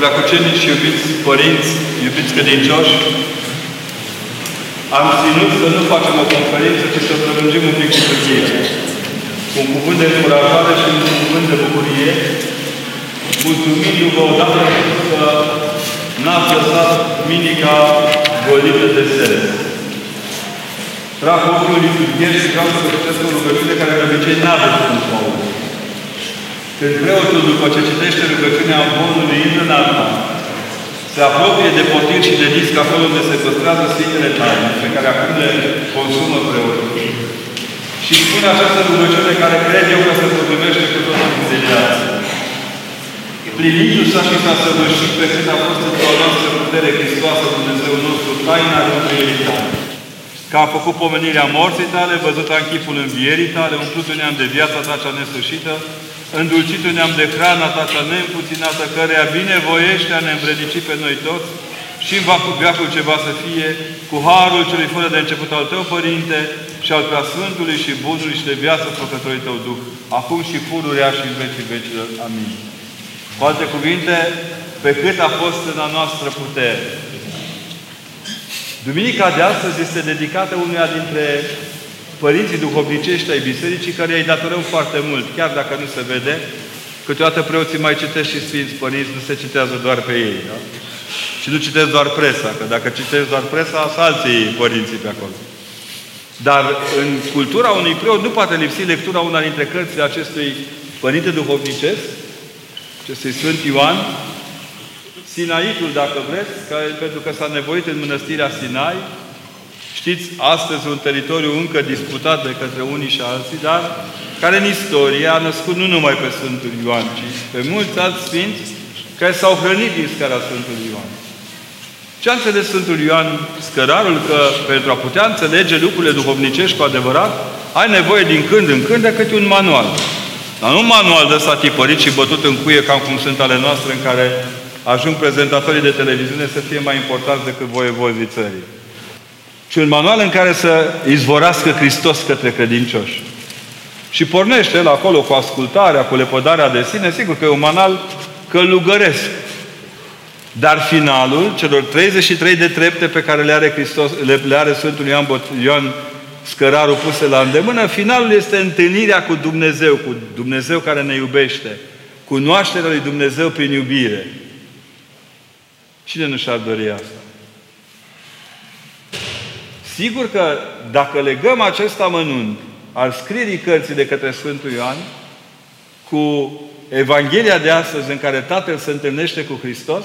Preacucenici și iubiți părinți, iubiți credincioși, am ținut să nu facem o conferință, ci să prelungim un pic liturghia. Cu un cuvânt de încurajare și un cuvânt de bucurie, mulțumindu-vă odată că n-ați lăsat minica golită de sens. Trag ochiul liturghier și vreau să citesc o rugăciune care de obicei n-are Sfânt Paul. Când preotul, după ce citește rugăciunea bonului, intră în altar, se apropie de potir și de disc acolo unde se păstrează Sfintele Taine, pe care acum le consumă preotul. Și spune această rugăciune care cred eu că se potrivește cu toată fidelitate. Plinindu-se și s-a săvârșit pe cât a fost într-o noastră putere Hristoasă Dumnezeu nostru, taina rânduielii tale. Că a făcut pomenirea morții tale, văzută în chipul învierii tale, umplut un neam de viața ta cea nesfârșită, îndulcit un neam de hrana ta cea neîmpuținată, căreia binevoiește a ne învredici pe noi toți, și în veacul ce va să fie, cu harul celui fără de început al Tău, Părinte, și al Preasfântului și Bunului și de viață Făcătorului Tău Duh, acum și pururea și în vecii vecilor. Amin. Cu alte cuvinte, pe cât a fost în a noastră putere. Duminica de astăzi este dedicată unuia dintre părinții duhovnicești ai Bisericii, care îi datorăm foarte mult, chiar dacă nu se vede. Câteodată preoții mai citesc și Sfinți Părinți, nu se citează doar pe ei. Da? Și nu citesc doar presa, că dacă citesc doar presa, sunt alții părinții pe acolo. Dar în cultura unui preot nu poate lipsi lectura una dintre cărțile acestui părinte duhovnicesc, acestui Sfânt Ioan, Sinaitul, dacă vreți, care, pentru că s-a nevoit în mănăstirea Sinai, știți, astăzi un teritoriu încă disputat de către unii și alții, dar care în istorie a născut nu numai pe Sfântul Ioan, ci pe mulți alți sfinți care s-au hrănit din scara Sfântului Ioan. Ce a înțeles Sfântul Ioan Scărarul? Că pentru a putea înțelege lucrurile duhovnicești cu adevărat, ai nevoie din când în când de câte un manual. Dar nu un manual de ăsta tipărit și bătut în cuie, cam cum sunt ale noastre, în care ajung prezentatorii de televiziune să fie mai importanți decât voievozii țării. Ci un manual în care să izvorască Hristos către credincioși. Și pornește el acolo cu ascultarea, cu lepădarea de sine, sigur că e un manual călugăresc. Dar finalul, celor 33 de trepte pe care le are, Hristos, le, le are Sfântul Ioan, Ioan Scăraru puse la îndemână, finalul este întâlnirea cu Dumnezeu, cu Dumnezeu care ne iubește, cunoașterea lui Dumnezeu prin iubire. Cine nu și-ar dori asta? Sigur că dacă legăm acest amănunt al scrierii cărții de către Sfântul Ioan cu Evanghelia de astăzi în care Tatăl se întâlnește cu Hristos,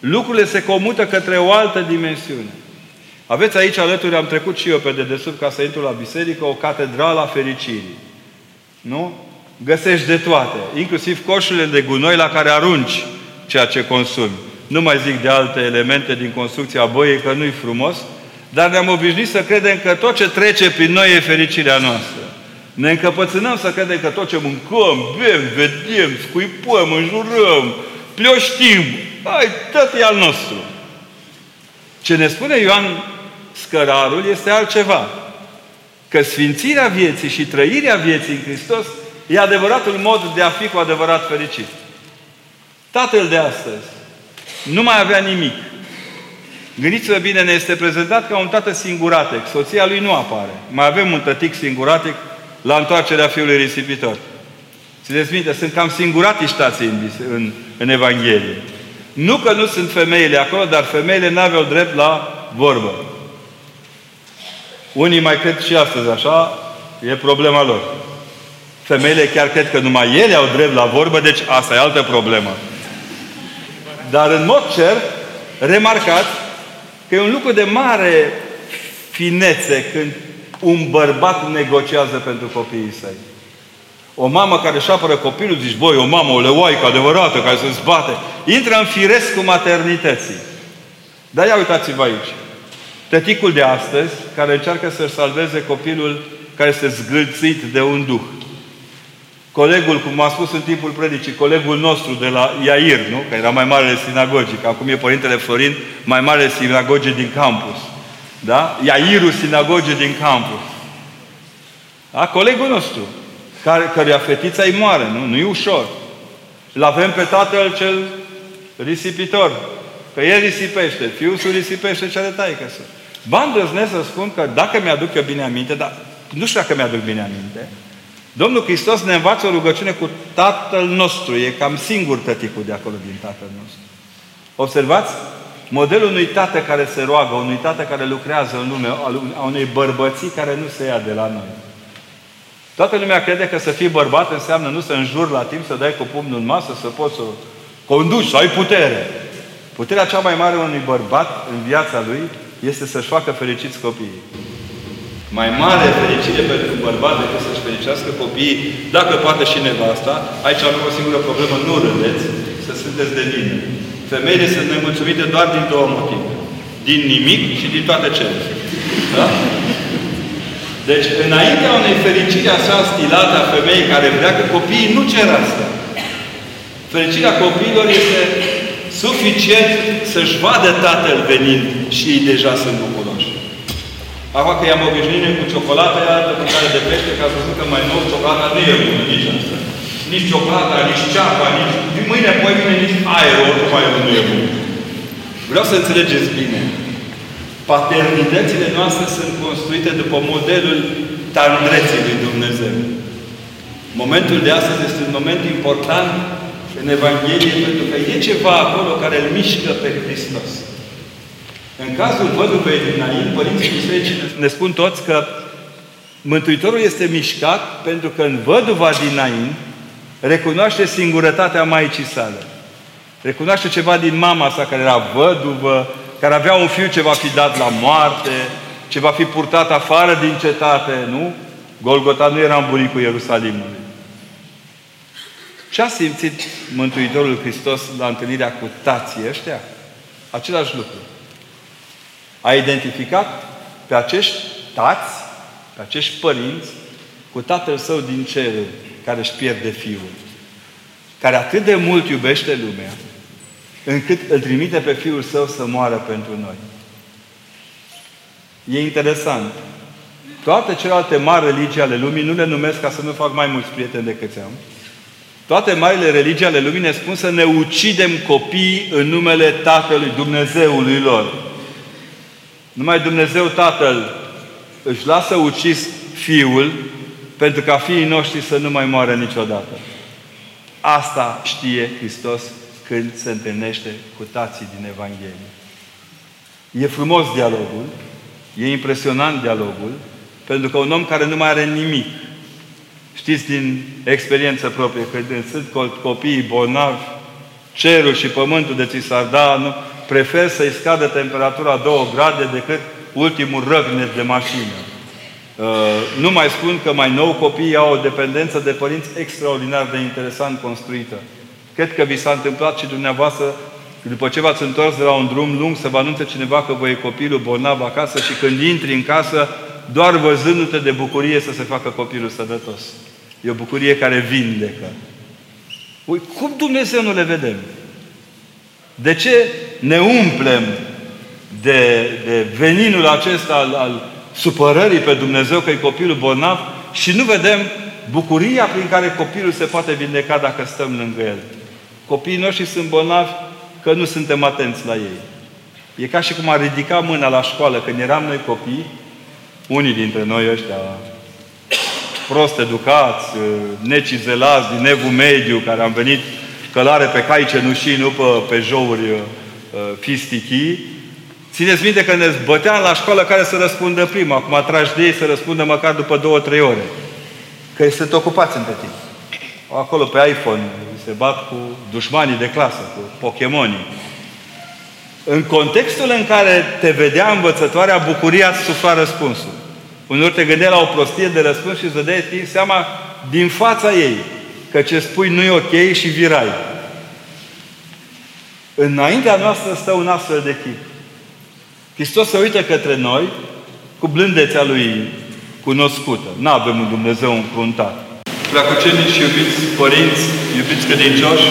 lucrurile se comută către o altă dimensiune. Aveți aici alături, am trecut și eu pe dedesubt ca să intru la biserică, o catedrală a fericirii. Nu? Găsești de toate, inclusiv coșurile de gunoi la care arunci ceea ce consumi. Nu mai zic de alte elemente din construcția boiei, că nu-i frumos, dar ne-am obișnuit să credem că tot ce trece prin noi e fericirea noastră. Ne încăpățânăm să credem că tot ce mâncăm, bem, vedem, scuipăm, înjurăm, plioștim, ai, tot e al nostru. Ce ne spune Ioan Scărarul este altceva. Că sfințirea vieții și trăirea vieții în Hristos e adevăratul mod de a fi cu adevărat fericit. Tatăl de astăzi nu mai avea nimic. Gândiți-vă bine, ne este prezentat ca un tată singuratic. Soția lui nu apare. Mai avem un tătic singuratic la întoarcerea fiului risipitor. Țineți minte, sunt cam singurati tații în, în, în Evanghelie. Nu că nu sunt femeile acolo, dar femeile nu aveau drept la vorbă. Unii mai cred și astăzi așa, e problema lor. Femeile chiar cred că numai ele au drept la vorbă, deci asta e altă problemă. Dar în mod cer, remarcați că e un lucru de mare finețe când un bărbat negociază pentru copiii săi. O mamă care își apără copilul, zici, băi, o mamă, o leoaică adevărată, care se zbate, intră în firesc cu maternității. Dar ia uitați-vă aici. Tăticul de astăzi, care încearcă să salveze copilul care este zgâlțit de un duh. Colegul, cum a spus în timpul predicii, colegul nostru de la Iair, nu? Că era mai mare sinagogii, că acum e Părintele Florin, mai mare sinagogii din campus. Da? Iairul sinagogii din campus. Da? Colegul nostru, care, căruia fetița îi moare, nu? Nu e ușor. Îl avem pe tatăl cel risipitor. Că el risipește, fiul să risipește cele taică să. Ba îndrăznesc să spun că dacă mi-aduc eu bine aminte, dar nu știu dacă mi-aduc bine aminte, Domnul Hristos ne învață o rugăciune cu Tatăl nostru. E cam singur tăticul de acolo din Tatăl nostru. Observați? Modelul unui tată care se roagă, unui tată care lucrează în lume, a unei bărbății care nu se ia de la noi. Toată lumea crede că să fii bărbat înseamnă nu să înjuri la timp, să dai cu pumnul în masă, să poți să conduci, să ai putere. Puterea cea mai mare a unui bărbat în viața lui este să-și facă fericiți copiii. Mai mare fericire pentru un bărbat decât să-și fericească copiii, dacă poate și nevasta. Aici avem o singură problemă, nu râdeți, să sunteți de bine. Femeile sunt nemulțumite doar din două motive. Din nimic și din toate cele. Da? Deci, înaintea unei fericiri așa stilate a femeii care vrea că copiii nu cer asta. Fericirea copiilor este suficient să-și vadă tatăl venind și ei deja sunt bucuroși. Acum că i-am obișnuit cu ciocolată, e altă mâncare de pește, ca să zic că mai nou ciocolata nu e bună nici asta. Nici ciocolata, nici ceapa, nici... Mâine, apoi vine nici aerul, mai nu e bun. Vreau să înțelegeți bine. Paternitățile noastre sunt construite după modelul tandreții lui Dumnezeu. Momentul de astăzi este un moment important în Evanghelie, pentru că e ceva acolo care îl mișcă pe Hristos. În cazul văduvei din Nain, părinții bisericii ne spun toți că Mântuitorul este mișcat pentru că în văduva din Nain recunoaște singurătatea Maicii sale. Recunoaște ceva din mama sa care era văduvă, care avea un fiu ce va fi dat la moarte, ce va fi purtat afară din cetate, nu? Golgota nu era în bunicul Ierusalimului. Ce a simțit Mântuitorul Hristos la întâlnirea cu tații ăștia? Același lucru. A identificat pe acești tați, pe acești părinți, cu Tatăl Său din cer, care își pierde Fiul. Care atât de mult iubește lumea, încât îl trimite pe Fiul Său să moară pentru noi. E interesant. Toate celelalte mari religii ale lumii nu le numesc ca să nu fac mai mulți prieteni decât am. Toate marile religii ale lumii ne spun să ne ucidem copiii în numele Tatălui, Dumnezeului lor. Numai Dumnezeu Tatăl își lasă ucis Fiul pentru ca fiii noștri să nu mai moară niciodată. Asta știe Hristos când se întâlnește cu tații din Evanghelie. E frumos dialogul, e impresionant dialogul, pentru că un om care nu mai are nimic, știți din experiență proprie, că sunt copiii bolnavi, cerul și pământul de ți s-ar da, nu, prefer să-i scadă temperatura 2 grade decât ultimul răgnet de mașină. Uh, nu mai spun că mai nou copiii au o dependență de părinți extraordinar de interesant construită. Cred că vi s-a întâmplat și dumneavoastră, după ce v-ați întors de la un drum lung, să vă anunțe cineva că vă e copilul bolnav acasă și când intri în casă, doar văzându-te de bucurie să se facă copilul sănătos. E o bucurie care vindecă. Ui, cum Dumnezeu nu le vedem? De ce ne umplem de, de veninul acesta al, al supărării pe Dumnezeu că e copilul bolnav și nu vedem bucuria prin care copilul se poate vindeca dacă stăm lângă el. Copiii noștri sunt bolnavi că nu suntem atenți la ei. E ca și cum a ridica mâna la școală când eram noi copii, unii dintre noi ăștia prost educați, necizelați, din evul mediu, care am venit călare pe cai cenușii, nu pe, pe jouri uh, fistichii. Țineți minte că ne zbăteam la școală care să răspundă prima. Acum tragi de ei să răspundă măcar după două, trei ore. Că sunt ocupați între timp. Acolo pe iPhone se bat cu dușmanii de clasă, cu Pokémonii. În contextul în care te vedea învățătoarea, bucuria îți sufla răspunsul. Uneori te gândeai la o prostie de răspuns și îți dădeai seama din fața ei că ce spui nu e ok și virai. Înaintea noastră stă un astfel de chip. Hristos se uită către noi cu blândețea Lui cunoscută. Nu avem un Dumnezeu încruntat. Preacucenici și iubiți părinți, iubiți credincioși,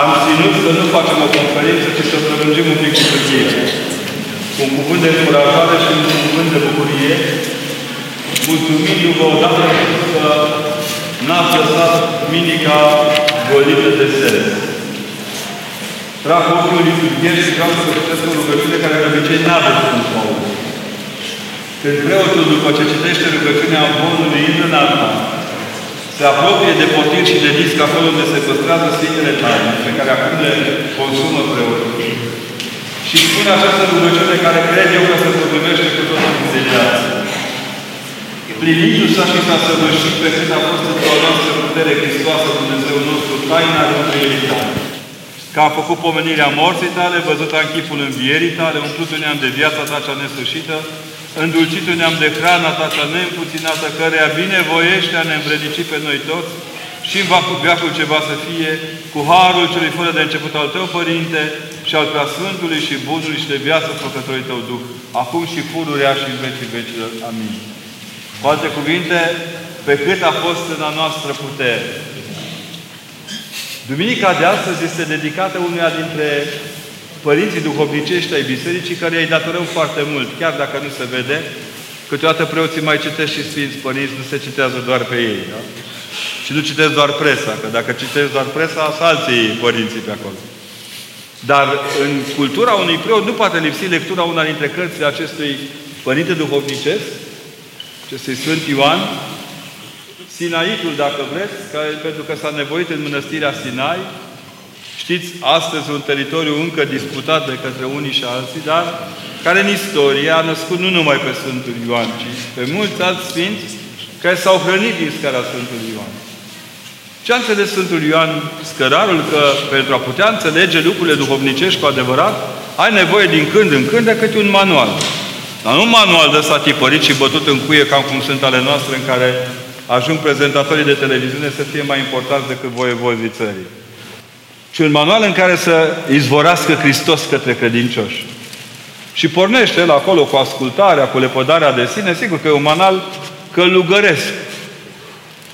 am ținut să nu facem o conferință, ci să prelungim un pic liturghia. Cu un cuvânt de încurajare și un cuvânt de bucurie, mulțumindu-vă odată că n-ați lăsat minica golită de sere. Trag ochiul liturghier și vreau să vă citesc o rugăciune care de obicei n-a răspuns Paul. Când preotul, după ce citește rugăciunea Bonului, intră în alta, se apropie de potir și de disc acolo unde se păstrează Sfintele Taine, pe care acum le consumă preotul. Și spune această rugăciune care cred eu că se potrivește cu toată înțelegeața. Plinindu-se și s-a săvârșit pe cât a fost într-o noastră putere Hristoasă Dumnezeu nostru, taina rânduielii tale. Că a făcut pomenirea morții tale, văzută în chipul învierii tale, umplut un neam de viața ta cea nesfârșită, îndulcit un neam de hrana ta cea neîmpuținată, căreia binevoiește a ne învredici pe noi toți, și în veacul ceva să fie, cu harul celui fără de început al tău, Părinte, și al preasfântului și bunului și de viață făcătorului tău Duh, acum și pururea și în vecii vecilor. Amin. Cu alte cuvinte, pe cât a fost în a noastră putere. Duminica de astăzi este dedicată unuia dintre părinții duhovnicești ai Bisericii, care îi datorăm foarte mult, chiar dacă nu se vede. Câteodată preoții mai citesc și Sfinți Părinți, nu se citează doar pe ei. Da? Și nu citesc doar presa, că dacă citesc doar presa, sunt alții părinții pe acolo. Dar în cultura unui preot nu poate lipsi lectura una dintre cărțile acestui părinte duhovnicesc, acestui Sfânt Ioan, Sinaitul, dacă vreți, care, pentru că s-a nevoit în mănăstirea Sinai, știți, astăzi un teritoriu încă disputat de către unii și alții, dar care în istorie a născut nu numai pe Sfântul Ioan, ci pe mulți alți sfinți care s-au hrănit din scara Sfântului Ioan. Ce a înțeles Sfântul Ioan Scărarul? Că pentru a putea înțelege lucrurile duhovnicești cu adevărat, ai nevoie din când în când de câte un manual. Dar nu un manual de ăsta tipărit și bătut în cuie, cam cum sunt ale noastre, în care ajung prezentatorii de televiziune să fie mai importanți decât voievozii țării. Ci un manual în care să izvorască Hristos către credincioși. Și pornește el acolo cu ascultarea, cu lepădarea de sine, sigur că e un manual călugăresc.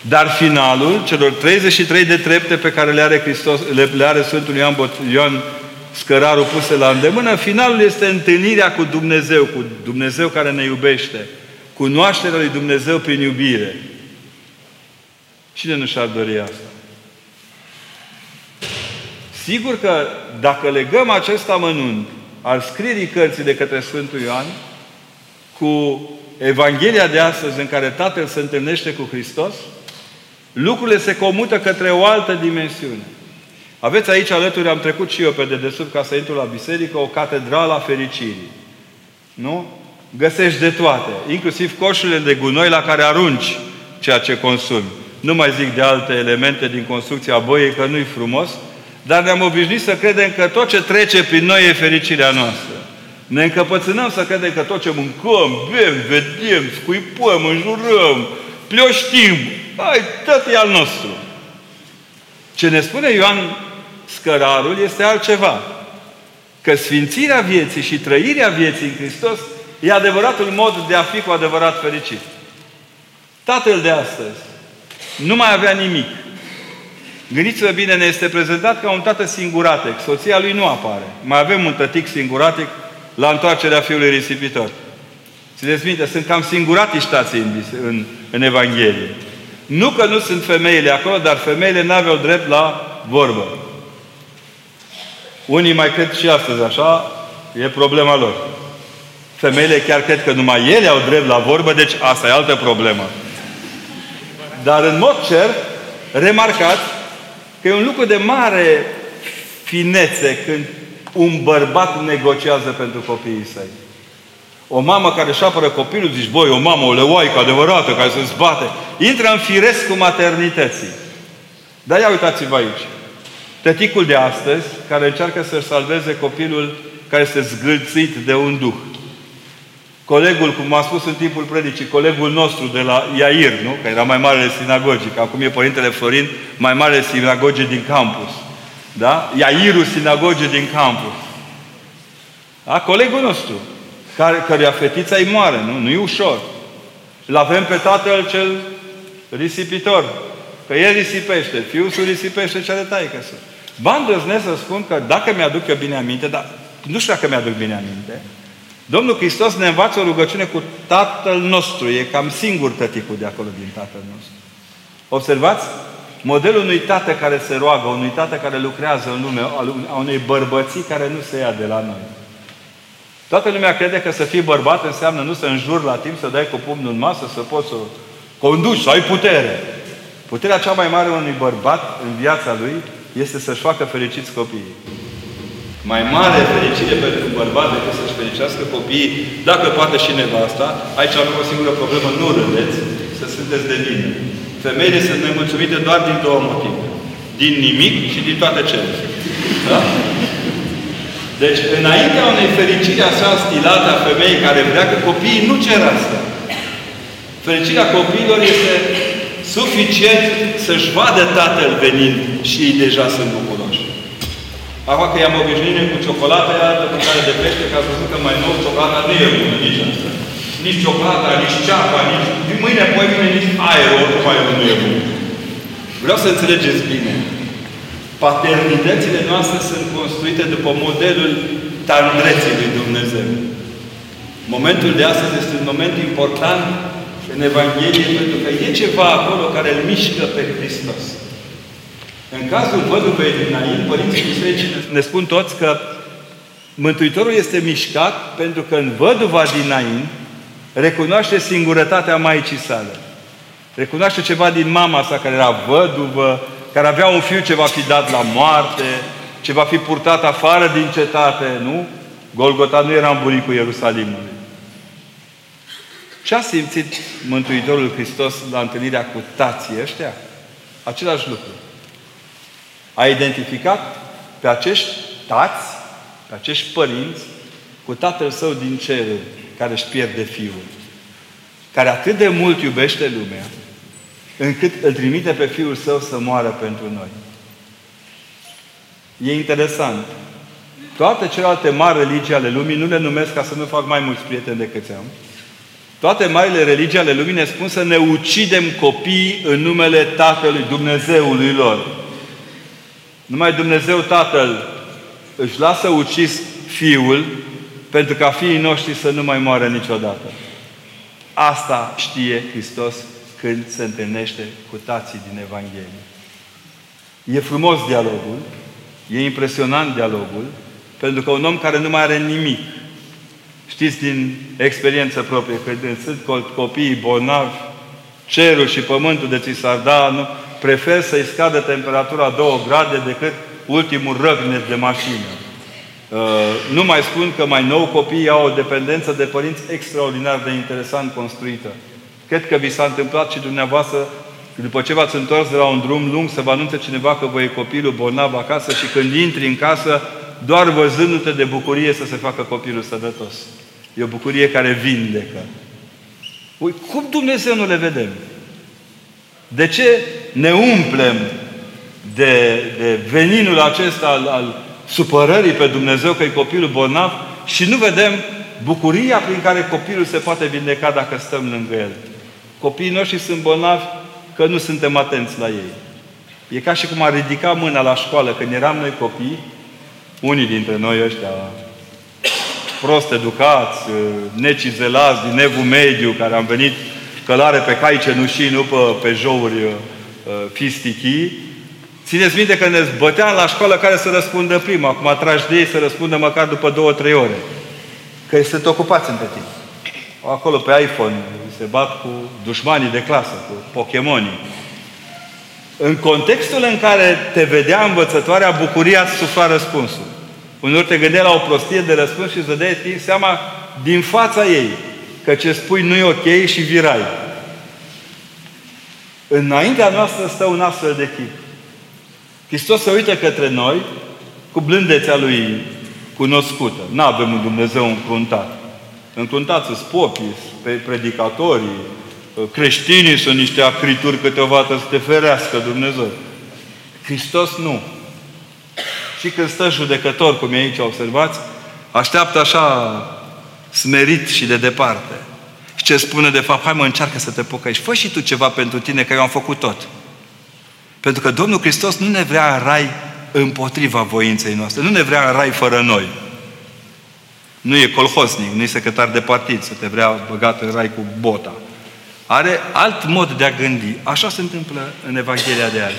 Dar finalul, celor 33 de trepte pe care le are, Hristos, le, le are Sfântul Ioan, Ioan Scărarul puse la îndemână, finalul este întâlnirea cu Dumnezeu, cu Dumnezeu care ne iubește, cunoașterea lui Dumnezeu prin iubire. Cine nu și-ar dori asta? Sigur că dacă legăm acest amănunt al scrierii cărții de către Sfântul Ioan cu Evanghelia de astăzi în care Tatăl se întâlnește cu Hristos, lucrurile se comută către o altă dimensiune. Aveți aici alături, am trecut și eu pe dedesubt ca să intru la biserică, o catedrală a fericirii. Nu? Găsești de toate, inclusiv coșurile de gunoi la care arunci ceea ce consumi. Nu mai zic de alte elemente din construcția boiei, că nu-i frumos, dar ne-am obișnuit să credem că tot ce trece prin noi e fericirea noastră. Ne încăpățânăm să credem că tot ce mâncăm, bem, vedem, scuipăm, înjurăm, plioștim, ai, tot e al nostru. Ce ne spune Ioan Scărarul este altceva. Că sfințirea vieții și trăirea vieții în Hristos e adevăratul mod de a fi cu adevărat fericit. Tatăl de astăzi nu mai avea nimic. Gândiți-vă bine, ne este prezentat ca un tată singuratic. Soția lui nu apare. Mai avem un tătic singuratic la întoarcerea fiului risipitor. Țineți minte, sunt cam singuratici tații în, în, în Evanghelie. Nu că nu sunt femeile acolo, dar femeile nu aveau drept la vorbă. Unii mai cred și astăzi așa, e problema lor. Femeile chiar cred că numai ele au drept la vorbă, deci asta e altă problemă. Dar în mod cer, remarcați că e un lucru de mare finețe când un bărbat negociază pentru copiii săi. O mamă care își apără copilul, zici, băi, o mamă, o leoaică adevărată care se zbate, intră în firesc cu maternității. Dar ia uitați-vă aici. Tăticul de astăzi, care încearcă să salveze copilul care este zgâlțit de un duh. Colegul, cum a spus în timpul predicii, colegul nostru de la Iair, nu? Că era mai marele sinagogic, acum e Părintele Florin, mai marele sinagogie din campus. Da? Iairul sinagogii din campus. Da? Colegul nostru, care, căruia fetița îi moare, nu? Nu e ușor. Îl avem pe tatăl cel risipitor. Că el risipește, fiul să risipește cele taică să. Ba îndrăznesc să spun că dacă mi-aduc eu bine aminte, dar nu știu dacă mi-aduc bine aminte, Domnul Hristos ne învață o rugăciune cu Tatăl nostru. E cam singur tăticul de acolo din Tatăl nostru. Observați? Modelul unui tată care se roagă, unui tată care lucrează în lume, a unei bărbății care nu se ia de la noi. Toată lumea crede că să fii bărbat înseamnă nu să înjuri la timp, să dai cu pumnul în masă, să poți să conduci, să ai putere. Puterea cea mai mare a unui bărbat în viața lui este să-și facă fericiți copiii. Mai mare fericire pentru un bărbat decât să-și fericească copiii, dacă poate și nevasta. Aici avem o singură problemă, nu râdeți, să sunteți de bine. Femeile sunt nemulțumite doar din două motive. Din nimic și din toate cele. Da? Deci, înaintea unei fericiri așa stilate a femeii care vrea că copiii nu cer asta. Fericirea copiilor este suficient să-și vadă tatăl venind și ei deja sunt bucuroși. Acum că i-am obișnuit cu ciocolata, iar cu care de pește, că a văzut că mai nou ciocolata nu e bună nici asta. Nici ciocolata, nici ceapa, nici... Mâine, apoi vine nici aerul, oricum aerul nu e bun. Vreau să înțelegeți bine. Paternitățile noastre sunt construite după modelul tandreții lui Dumnezeu. Momentul de astăzi este un moment important în Evanghelie, pentru că e ceva acolo care îl mișcă pe Hristos. În cazul văduvei din Nain, Părinții Bisericii ne spun toți că Mântuitorul este mișcat pentru că în văduva din Nain recunoaște singurătatea Maicii sale. Recunoaște ceva din mama sa care era văduvă, care avea un fiu ce va fi dat la moarte, ce va fi purtat afară din cetate, nu? Golgota nu era în bunicul Ierusalimului. Ce a simțit Mântuitorul Hristos la întâlnirea cu tații ăștia? Același lucru. A identificat pe acești tați, pe acești părinți, cu Tatăl Său din cer, care își pierde Fiul. Care atât de mult iubește lumea, încât îl trimite pe Fiul Său să moară pentru noi. E interesant. Toate celelalte mari religii ale lumii nu le numesc ca să nu fac mai mulți prieteni decât am. Toate marile religii ale lumii ne spun să ne ucidem copiii în numele Tatălui, Dumnezeului lor. Numai Dumnezeu Tatăl își lasă ucis Fiul pentru ca fiii noștri să nu mai moară niciodată. Asta știe Hristos când se întâlnește cu tații din Evanghelie. E frumos dialogul, e impresionant dialogul, pentru că un om care nu mai are nimic, știți din experiență proprie, că sunt copiii bolnavi, cerul și pământul de ți s-ar da, nu, prefer să-i scadă temperatura 2 grade decât ultimul răgnet de mașină. Uh, nu mai spun că mai nou copiii au o dependență de părinți extraordinar de interesant construită. Cred că vi s-a întâmplat și dumneavoastră, după ce v-ați întors de la un drum lung, să vă anunțe cineva că voi e copilul bolnav acasă și când intri în casă, doar văzându-te de bucurie să se facă copilul sănătos. E o bucurie care vindecă. Ui, cum Dumnezeu nu le vedem? De ce ne umplem de, de veninul acesta al, al supărării pe Dumnezeu că e copilul bolnav și nu vedem bucuria prin care copilul se poate vindeca dacă stăm lângă el? Copiii noștri sunt bolnavi că nu suntem atenți la ei. E ca și cum a ridica mâna la școală când eram noi copii, unii dintre noi ăștia prost educați, necizelați, din evul mediu, care am venit călare pe cai cenușii, nu pe, pe jouri uh, fistichii, Țineți minte că ne băteam la școală care să răspundă prima. Acum tragi de ei să răspundă măcar după două, trei ore. Că sunt ocupați între timp. Acolo pe iPhone se bat cu dușmanii de clasă, cu Pokémonii. În contextul în care te vedea învățătoarea, bucuria îți sufla răspunsul. Uneori te gândeai la o prostie de răspuns și îți dădeai seama din fața ei că ce spui nu e ok și virai. Înaintea noastră stă un astfel de chip. Hristos se uită către noi cu blândețea Lui cunoscută. Nu avem un Dumnezeu încruntat. Încruntați sunt popii, predicatorii, creștinii sunt niște acrituri câteodată să te ferească Dumnezeu. Hristos nu. Și când stă judecător, cum e aici, observați, așteaptă așa smerit și de departe. Și ce spune de fapt, hai mă încearcă să te pocăiești. Fă și tu ceva pentru tine, că eu am făcut tot. Pentru că Domnul Hristos nu ne vrea în rai împotriva voinței noastre. Nu ne vrea în rai fără noi. Nu e colhosnic, nu e secretar de partid să te vrea băgat în rai cu bota. are alt mod de a gândi. Așa se întâmplă în Evanghelia de azi.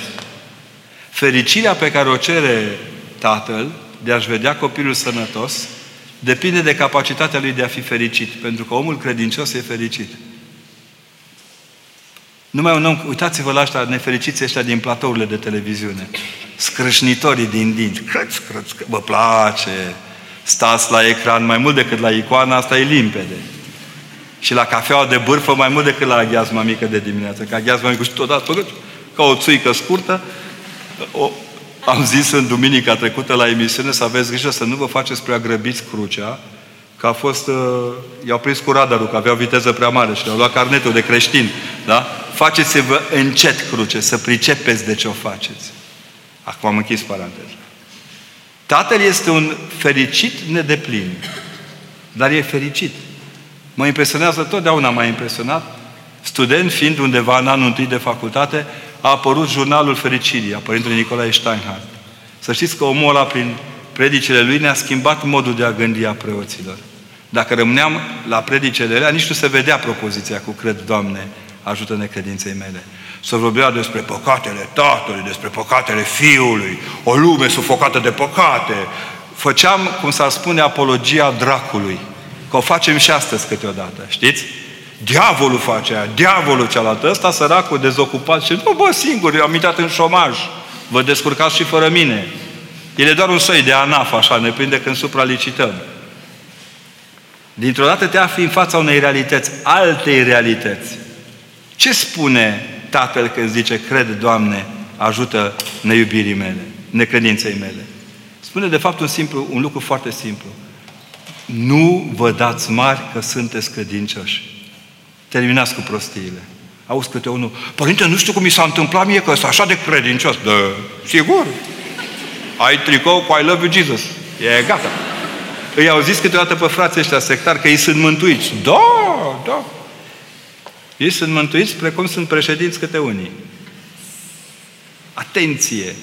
Fericirea pe care o cere tatăl de a-și vedea copilul sănătos depinde de capacitatea lui de a fi fericit. Pentru că omul credincios e fericit. Numai un om, uitați-vă la ăștia nefericiți ăștia din platourile de televiziune. Scrâșnitorii din dinți. Crăț, crăț, că vă place. Stați la ecran mai mult decât la icoana, asta e limpede. Și la cafeaua de bârfă mai mult decât la aghiazma mică de dimineață. Că aghiazma mică și tot tot, ca o țuică scurtă. O, am zis în duminica trecută la emisiune să aveți grijă să nu vă faceți prea grăbiți crucea, că a fost, uh, i-au prins cu radarul, că aveau viteză prea mare și le-au luat carnetul de creștin. Da? Faceți-vă încet cruce, să pricepeți de ce o faceți. Acum am închis paranteza. Tatăl este un fericit nedeplin, dar e fericit. Mă impresionează, totdeauna m-a impresionat, student fiind undeva în anul întâi de facultate, a apărut jurnalul Fericirii a Părintele Nicolae Steinhardt. Să știți că omul ăla, prin predicile lui, ne-a schimbat modul de a gândi a preoților. Dacă rămâneam la predicele alea, nici nu se vedea propoziția cu cred, Doamne, ajută-ne credinței mele. Să vorbea despre păcatele tatălui, despre păcatele fiului, o lume sufocată de păcate. Făceam, cum s-ar spune, apologia dracului. Că o facem și astăzi câteodată, știți? Diavolul face aia, diavolul cealaltă. Ăsta săracul dezocupat și nu, bă, singur, eu am intrat în șomaj. Vă descurcați și fără mine. El e doar un soi de anaf, așa, ne prinde când supralicităm. Dintr-o dată te afli în fața unei realități, altei realități. Ce spune Tatăl când zice, cred, Doamne, ajută neiubirii mele, necredinței mele? Spune, de fapt, un, simplu, un lucru foarte simplu. Nu vă dați mari că sunteți credincioși. Terminați cu prostiile. Auzi câte unul, Părinte, nu știu cum mi s-a întâmplat mie că sunt așa de credincios. Da, sigur. Ai tricou cu I love you Jesus. E gata. Îi au zis câteodată pe frații ăștia sectari că ei sunt mântuiți. Da, da. Ei sunt mântuiți precum sunt președinți câte unii. Atenție!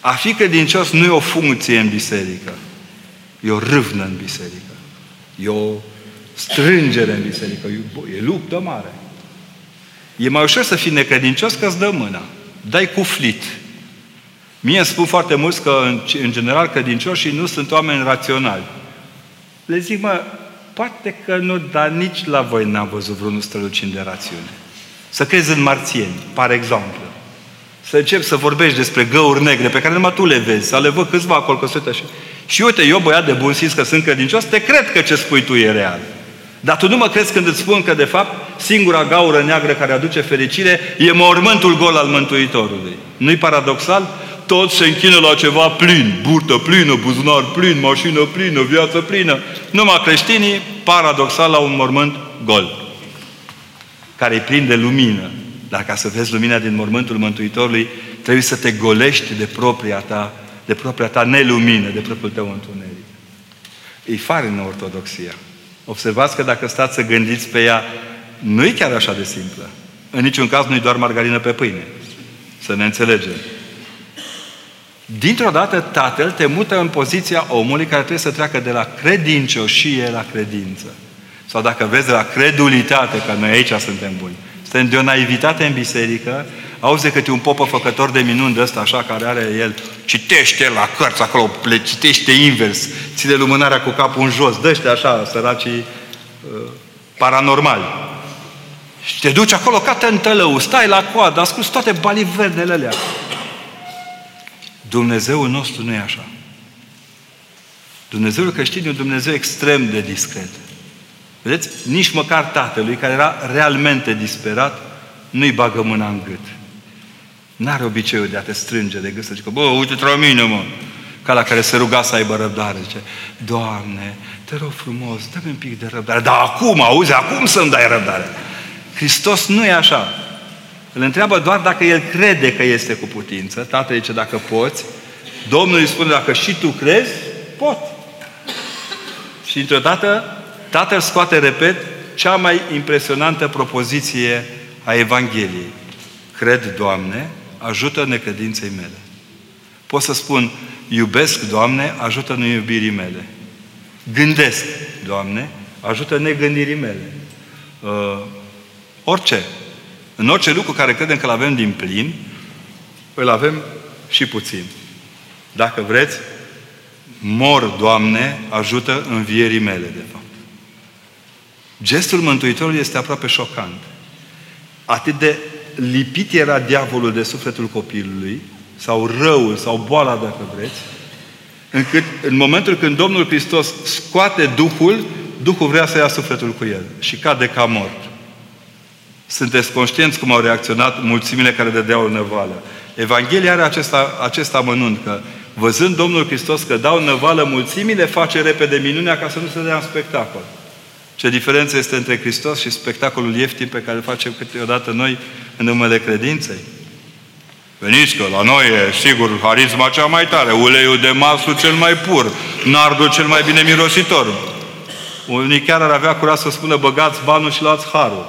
A fi credincios nu e o funcție în biserică. E o râvnă în biserică. E o strângere în biserică. E, e luptă mare. E mai ușor să fii necredincios că îți dă mâna. Dai cuflit. Mie îmi spun foarte mulți că, în, în general, credincioșii nu sunt oameni raționali. Le zic, mă, Poate că nu, dar nici la voi n-am văzut vreunul strălucind de rațiune. Să crezi în marțieni, par exemplu. Să încep să vorbești despre găuri negre pe care numai tu le vezi, să le văd câțiva acolo că sunt așa. Și uite, eu băiat de bun simț că sunt credincios, te cred că ce spui tu e real. Dar tu nu mă crezi când îți spun că, de fapt, singura gaură neagră care aduce fericire e mormântul gol al Mântuitorului. Nu-i paradoxal? toți se închină la ceva plin, burtă plină, buzunar plin, mașină plină, viață plină. Numai creștinii, paradoxal, la un mormânt gol, care e plin de lumină. Dar ca să vezi lumina din mormântul Mântuitorului, trebuie să te golești de propria ta, de propria ta nelumină, de propriul tău întuneric. E farină ortodoxia. Observați că dacă stați să gândiți pe ea, nu e chiar așa de simplă. În niciun caz nu-i doar margarină pe pâine. Să ne înțelegem. Dintr-o dată, Tatăl te mută în poziția omului care trebuie să treacă de la credincioșie la credință. Sau dacă vezi de la credulitate, că noi aici suntem buni. Suntem de o naivitate în biserică, auzi câte un popă făcător de minuni de ăsta, așa, care are el, citește la cărți acolo, le citește invers, ține lumânarea cu capul în jos, dă așa, săracii uh, paranormali. Și te duci acolo ca tântălău, stai la coadă, asculți toate balivernele alea. Dumnezeul nostru nu e așa. Dumnezeul creștin e un Dumnezeu extrem de discret. Vedeți? Nici măcar tatălui, care era realmente disperat, nu-i bagă mâna în gât. N-are obiceiul de a te strânge de gât să zică, bă, uite-te la mine, mă! Ca la care se ruga să aibă răbdare. Zice, Doamne, te rog frumos, dă-mi un pic de răbdare. Dar acum, auzi, acum să-mi dai răbdare. Hristos nu e așa. Îl întreabă doar dacă el crede că este cu putință. Tatăl zice, dacă poți. Domnul îi spune, dacă și tu crezi, pot. Și într-o dată, tatăl scoate, repet, cea mai impresionantă propoziție a Evangheliei. Cred, Doamne, ajută necredinței mele. Pot să spun, iubesc, Doamne, ajută neiubirii mele. Gândesc, Doamne, ajută negândirii mele. Uh, Orice. În orice lucru care credem că îl avem din plin, îl avem și puțin. Dacă vreți, mor, Doamne, ajută învierii mele, de fapt. Gestul Mântuitorului este aproape șocant. Atât de lipit era diavolul de sufletul copilului, sau răul, sau boala, dacă vreți, încât în momentul când Domnul Hristos scoate Duhul, Duhul vrea să ia sufletul cu el și cade ca mort. Sunteți conștienți cum au reacționat mulțimile care dădeau năvală. Evanghelia are acest, acest amănunt că văzând Domnul Hristos că dau năvală mulțimile, face repede minunea ca să nu se dea în spectacol. Ce diferență este între Hristos și spectacolul ieftin pe care îl facem câteodată noi în numele credinței? Veniți că la noi e, sigur, harisma cea mai tare, uleiul de maslu cel mai pur, nardul cel mai bine mirositor. Unii chiar ar avea curaj să spună, băgați banul și luați harul.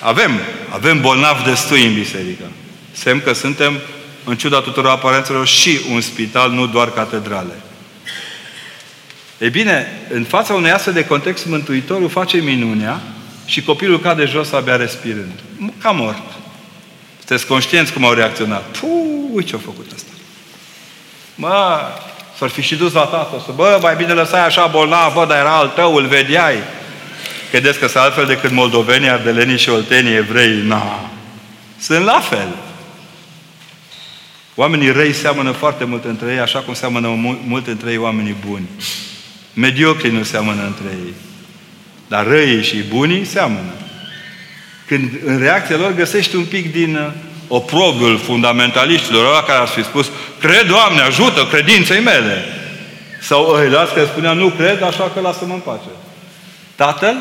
Avem, avem bolnavi destui în biserică. Semn că suntem, în ciuda tuturor aparențelor, și un spital, nu doar catedrale. E bine, în fața unei astfel de context, Mântuitorul face minunea și copilul cade jos abia respirând. Ca mort. Sunteți conștienți cum au reacționat. Puh, uite ce-a făcut asta. Mă, s-ar fi și dus la tată, să, bă, mai bine lăsai așa bolnav, bă, dar era al tău, îl vedeai. Credeți că sunt altfel decât moldovenii, ardelenii și oltenii, evrei? Na. Sunt la fel. Oamenii răi seamănă foarte mult între ei, așa cum seamănă mult între ei oamenii buni. Mediocrii nu seamănă între ei. Dar răii și bunii seamănă. Când în reacția lor găsești un pic din uh, oprobiul fundamentaliștilor, ăla care ar fi spus, cred, Doamne, ajută credinței mele. Sau ăilați care spunea, nu cred, așa că lasă-mă în pace. Tatăl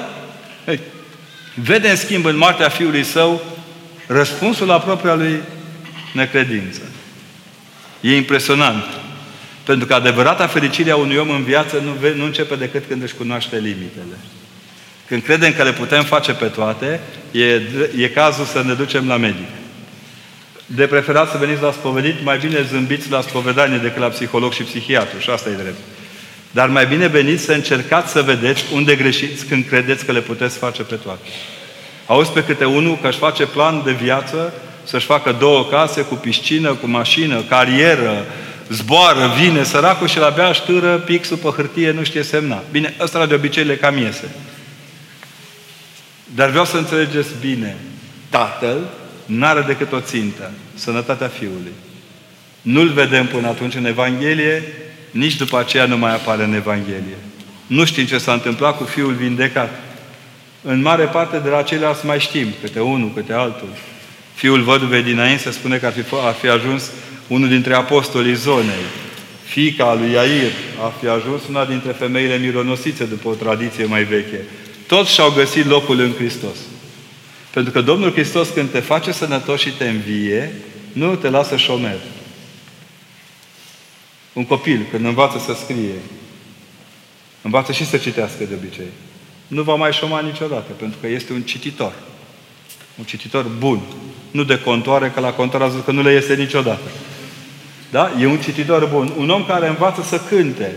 ei, vede în schimb în moartea fiului său răspunsul la propria lui necredință. E impresionant. Pentru că adevărata fericire a unui om în viață nu, nu începe decât când își cunoaște limitele. Când credem că le putem face pe toate, e, e cazul să ne ducem la medic. De preferat să veniți la spovedit, mai bine zâmbiți la spovedanie decât la psiholog și psihiatru. Și asta e drept. Dar mai bine veniți să încercați să vedeți unde greșiți când credeți că le puteți face pe toate. Auzi pe câte unul că își face plan de viață să-și facă două case cu piscină, cu mașină, carieră, zboară, vine săracul și la bea ștâră pixul pe hârtie, nu știe semna. Bine, ăsta de obicei le cam iese. Dar vreau să înțelegeți bine. Tatăl n-are decât o țintă, sănătatea Fiului. Nu-L vedem până atunci în Evanghelie, nici după aceea nu mai apare în Evanghelie. Nu știm ce s-a întâmplat cu Fiul vindecat. În mare parte de la ceilalți mai știm, câte unul, câte altul. Fiul văduvei dinainte se spune că ar fi, ar fi ajuns unul dintre apostolii zonei. Fica lui Iair ar fi ajuns una dintre femeile mironosițe după o tradiție mai veche. Toți și-au găsit locul în Hristos. Pentru că Domnul Hristos când te face sănătos și te învie, nu te lasă șomer. Un copil, când învață să scrie, învață și să citească de obicei. Nu va mai șoma niciodată, pentru că este un cititor. Un cititor bun. Nu de contoare, că la contoare a zis că nu le iese niciodată. Da? E un cititor bun. Un om care învață să cânte.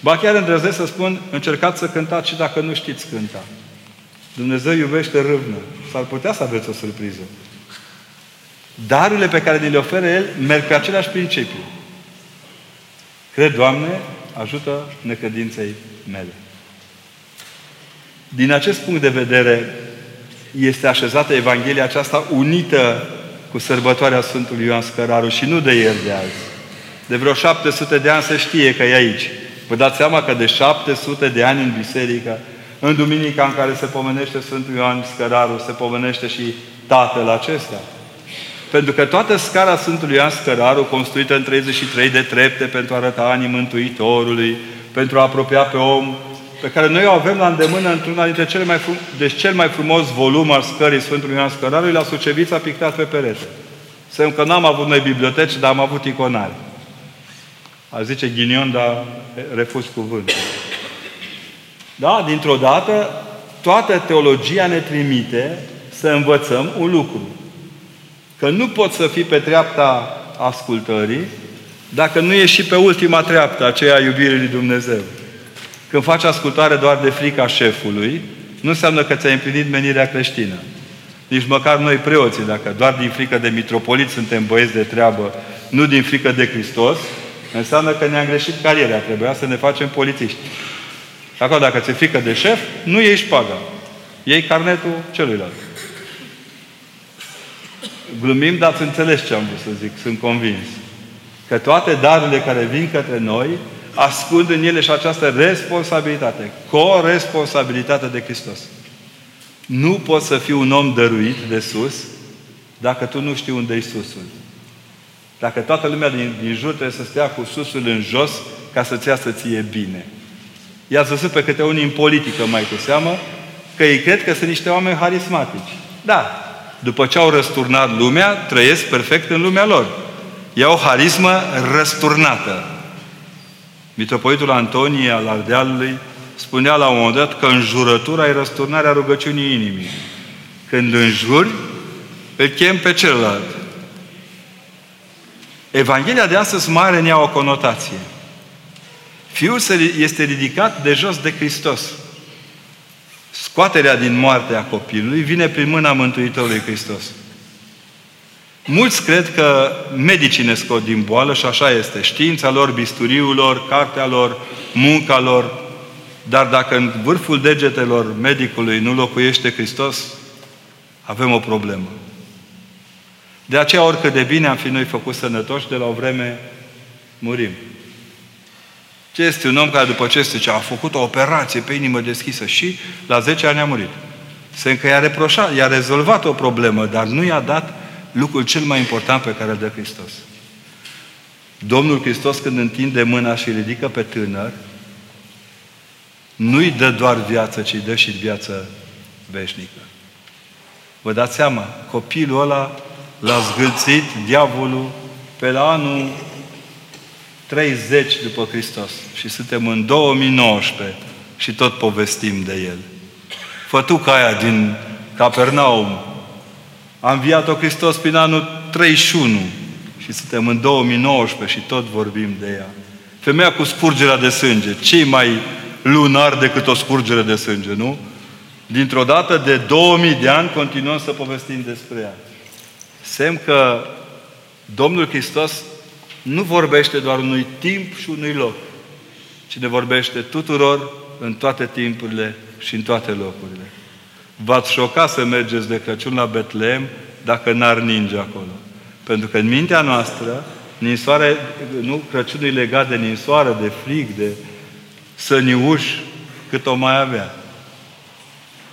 Ba chiar îndrăznesc să spun, încercați să cântați și dacă nu știți cânta. Dumnezeu iubește râvnă. S-ar putea să aveți o surpriză. Darurile pe care ni le oferă El merg pe același principiu. Cred, Doamne, ajută necredinței mele. Din acest punct de vedere, este așezată Evanghelia aceasta unită cu sărbătoarea Sfântului Ioan Scăraru și nu de ieri de azi. De vreo 700 de ani se știe că e aici. Vă dați seama că de 700 de ani în biserică, în duminica în care se pomenește Sfântul Ioan Scăraru, se pomenește și Tatăl acesta. Pentru că toată scara Sfântului Ioan Scăraru, construită în 33 de trepte pentru a arăta anii Mântuitorului, pentru a apropia pe om, pe care noi o avem la îndemână într-una dintre cele mai frum- deci cel mai frumos volum al scării Sfântului Ioan Scăraru, la Sucevița pictat pe perete. Semn că n-am avut noi biblioteci, dar am avut iconari. A zice ghinion, dar refuz cuvântul. Da? Dintr-o dată, toată teologia ne trimite să învățăm un lucru. Că nu poți să fii pe treapta ascultării dacă nu ești și pe ultima treaptă, aceea iubirii lui Dumnezeu. Când faci ascultare doar de frica șefului, nu înseamnă că ți-ai împlinit menirea creștină. Nici măcar noi preoții, dacă doar din frică de mitropolit suntem băieți de treabă, nu din frică de Hristos, înseamnă că ne-am greșit cariera. Trebuia să ne facem polițiști. Și acolo, dacă ți-e frică de șef, nu iei șpaga. Iei carnetul celuilalt. Glumim, dar ați înțeles ce am vrut să zic, sunt convins. Că toate darurile care vin către noi ascund în ele și această responsabilitate, co-responsabilitate de Hristos. Nu poți să fii un om dăruit de sus dacă tu nu știi unde e susul. Dacă toată lumea din, din jur trebuie să stea cu susul în jos ca să-ți iasă ție bine. I-ați văzut pe câte unii în politică mai cu seamă că ei cred că sunt niște oameni harismatici. Da, după ce au răsturnat lumea, trăiesc perfect în lumea lor. E o harismă răsturnată. Mitropolitul Antonie al Ardealului spunea la un moment dat că înjurătura e răsturnarea rugăciunii inimii. Când înjuri, îl chem pe celălalt. Evanghelia de astăzi mare ne ia o conotație. Fiul este ridicat de jos de Hristos. Scoaterea din moarte a copilului vine prin mâna Mântuitorului Hristos. Mulți cred că medicii ne scot din boală și așa este. Știința lor, bisturiul lor, cartea lor, munca lor. Dar dacă în vârful degetelor medicului nu locuiește Hristos, avem o problemă. De aceea, oricât de bine am fi noi făcut sănătoși, de la o vreme murim. Ce este un om care după ce zice, a făcut o operație pe inimă deschisă și la 10 ani a murit. Se încă i-a reproșat, i-a rezolvat o problemă, dar nu i-a dat lucrul cel mai important pe care îl dă Hristos. Domnul Hristos când întinde mâna și ridică pe tânăr, nu-i dă doar viață, ci îi dă și viață veșnică. Vă dați seama, copilul ăla l-a zgâlțit diavolul pe la anul 30 după Hristos. Și suntem în 2019 și tot povestim de El. Fătuca aia din Capernaum a înviat-o Hristos prin anul 31 și suntem în 2019 și tot vorbim de ea. Femeia cu scurgerea de sânge. ce mai lunar decât o scurgere de sânge, nu? Dintr-o dată de 2000 de ani continuăm să povestim despre ea. Semn că Domnul Hristos nu vorbește doar unui timp și unui loc, ci ne vorbește tuturor în toate timpurile și în toate locurile. V-ați șoca să mergeți de Crăciun la Betlehem dacă n-ar ninge acolo. Pentru că în mintea noastră, ninsoare, nu, Crăciunul e legat de ninsoară, de frig, de săniuș, cât o mai avea.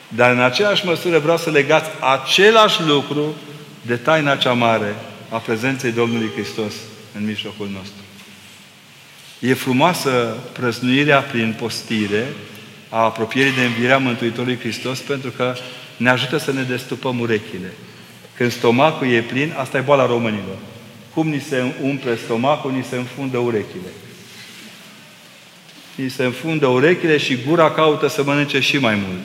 Dar în aceeași măsură vreau să legați același lucru de taina cea mare a prezenței Domnului Hristos în mijlocul nostru. E frumoasă prăznuirea prin postire a apropierii de învierea Mântuitorului Hristos pentru că ne ajută să ne destupăm urechile. Când stomacul e plin, asta e boala românilor. Cum ni se umple stomacul, ni se înfundă urechile. Ni se înfundă urechile și gura caută să mănânce și mai mult.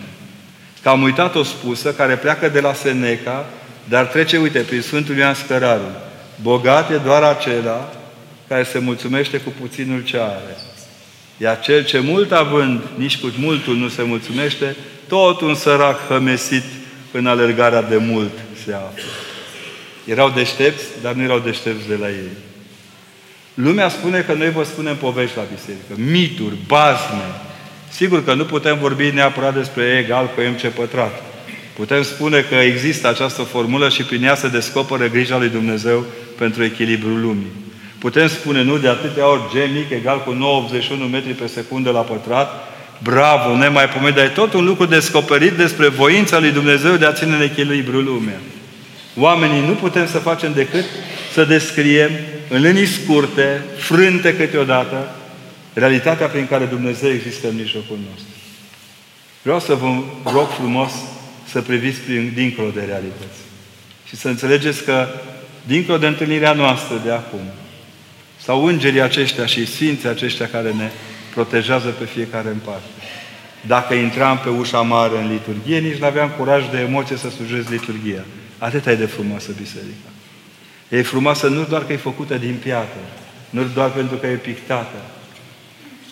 Că am uitat o spusă care pleacă de la Seneca, dar trece, uite, prin Sfântul Ioan Scărarul. Bogat e doar acela care se mulțumește cu puținul ce are. Iar cel ce mult având, nici cu multul nu se mulțumește, tot un sărac hămesit în alergarea de mult se află. Erau deștepți, dar nu erau deștepți de la ei. Lumea spune că noi vă spunem povești la biserică, mituri, bazme. Sigur că nu putem vorbi neapărat despre E egal cu MC pătrat. Putem spune că există această formulă și prin ea se descoperă grija lui Dumnezeu pentru echilibrul lumii. Putem spune, nu, de atâtea ori G mic egal cu 981 metri pe secundă la pătrat, bravo, nemaipomenit, dar e tot un lucru descoperit despre voința lui Dumnezeu de a ține în echilibru lumea. Oamenii nu putem să facem decât să descriem în linii scurte, frânte câteodată, realitatea prin care Dumnezeu există în mijlocul nostru. Vreau să vă rog frumos să priviți prin, dincolo de realități. Și să înțelegeți că, dincolo de întâlnirea noastră de acum, sau îngerii aceștia și sfinții aceștia care ne protejează pe fiecare în parte. Dacă intram pe ușa mare în liturghie, nici nu aveam curaj de emoție să slujesc liturghia. Atât e de frumoasă biserica. E frumoasă nu doar că e făcută din piatră, nu doar pentru că e pictată.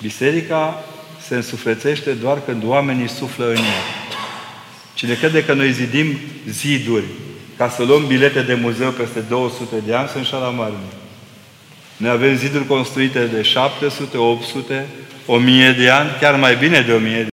Biserica se însuflețește doar când oamenii suflă în ea. Cine crede că noi zidim ziduri ca să luăm bilete de muzeu peste 200 de ani, sunt la mare. Noi avem ziduri construite de 700, 800, 1000 de ani, chiar mai bine de 1000 de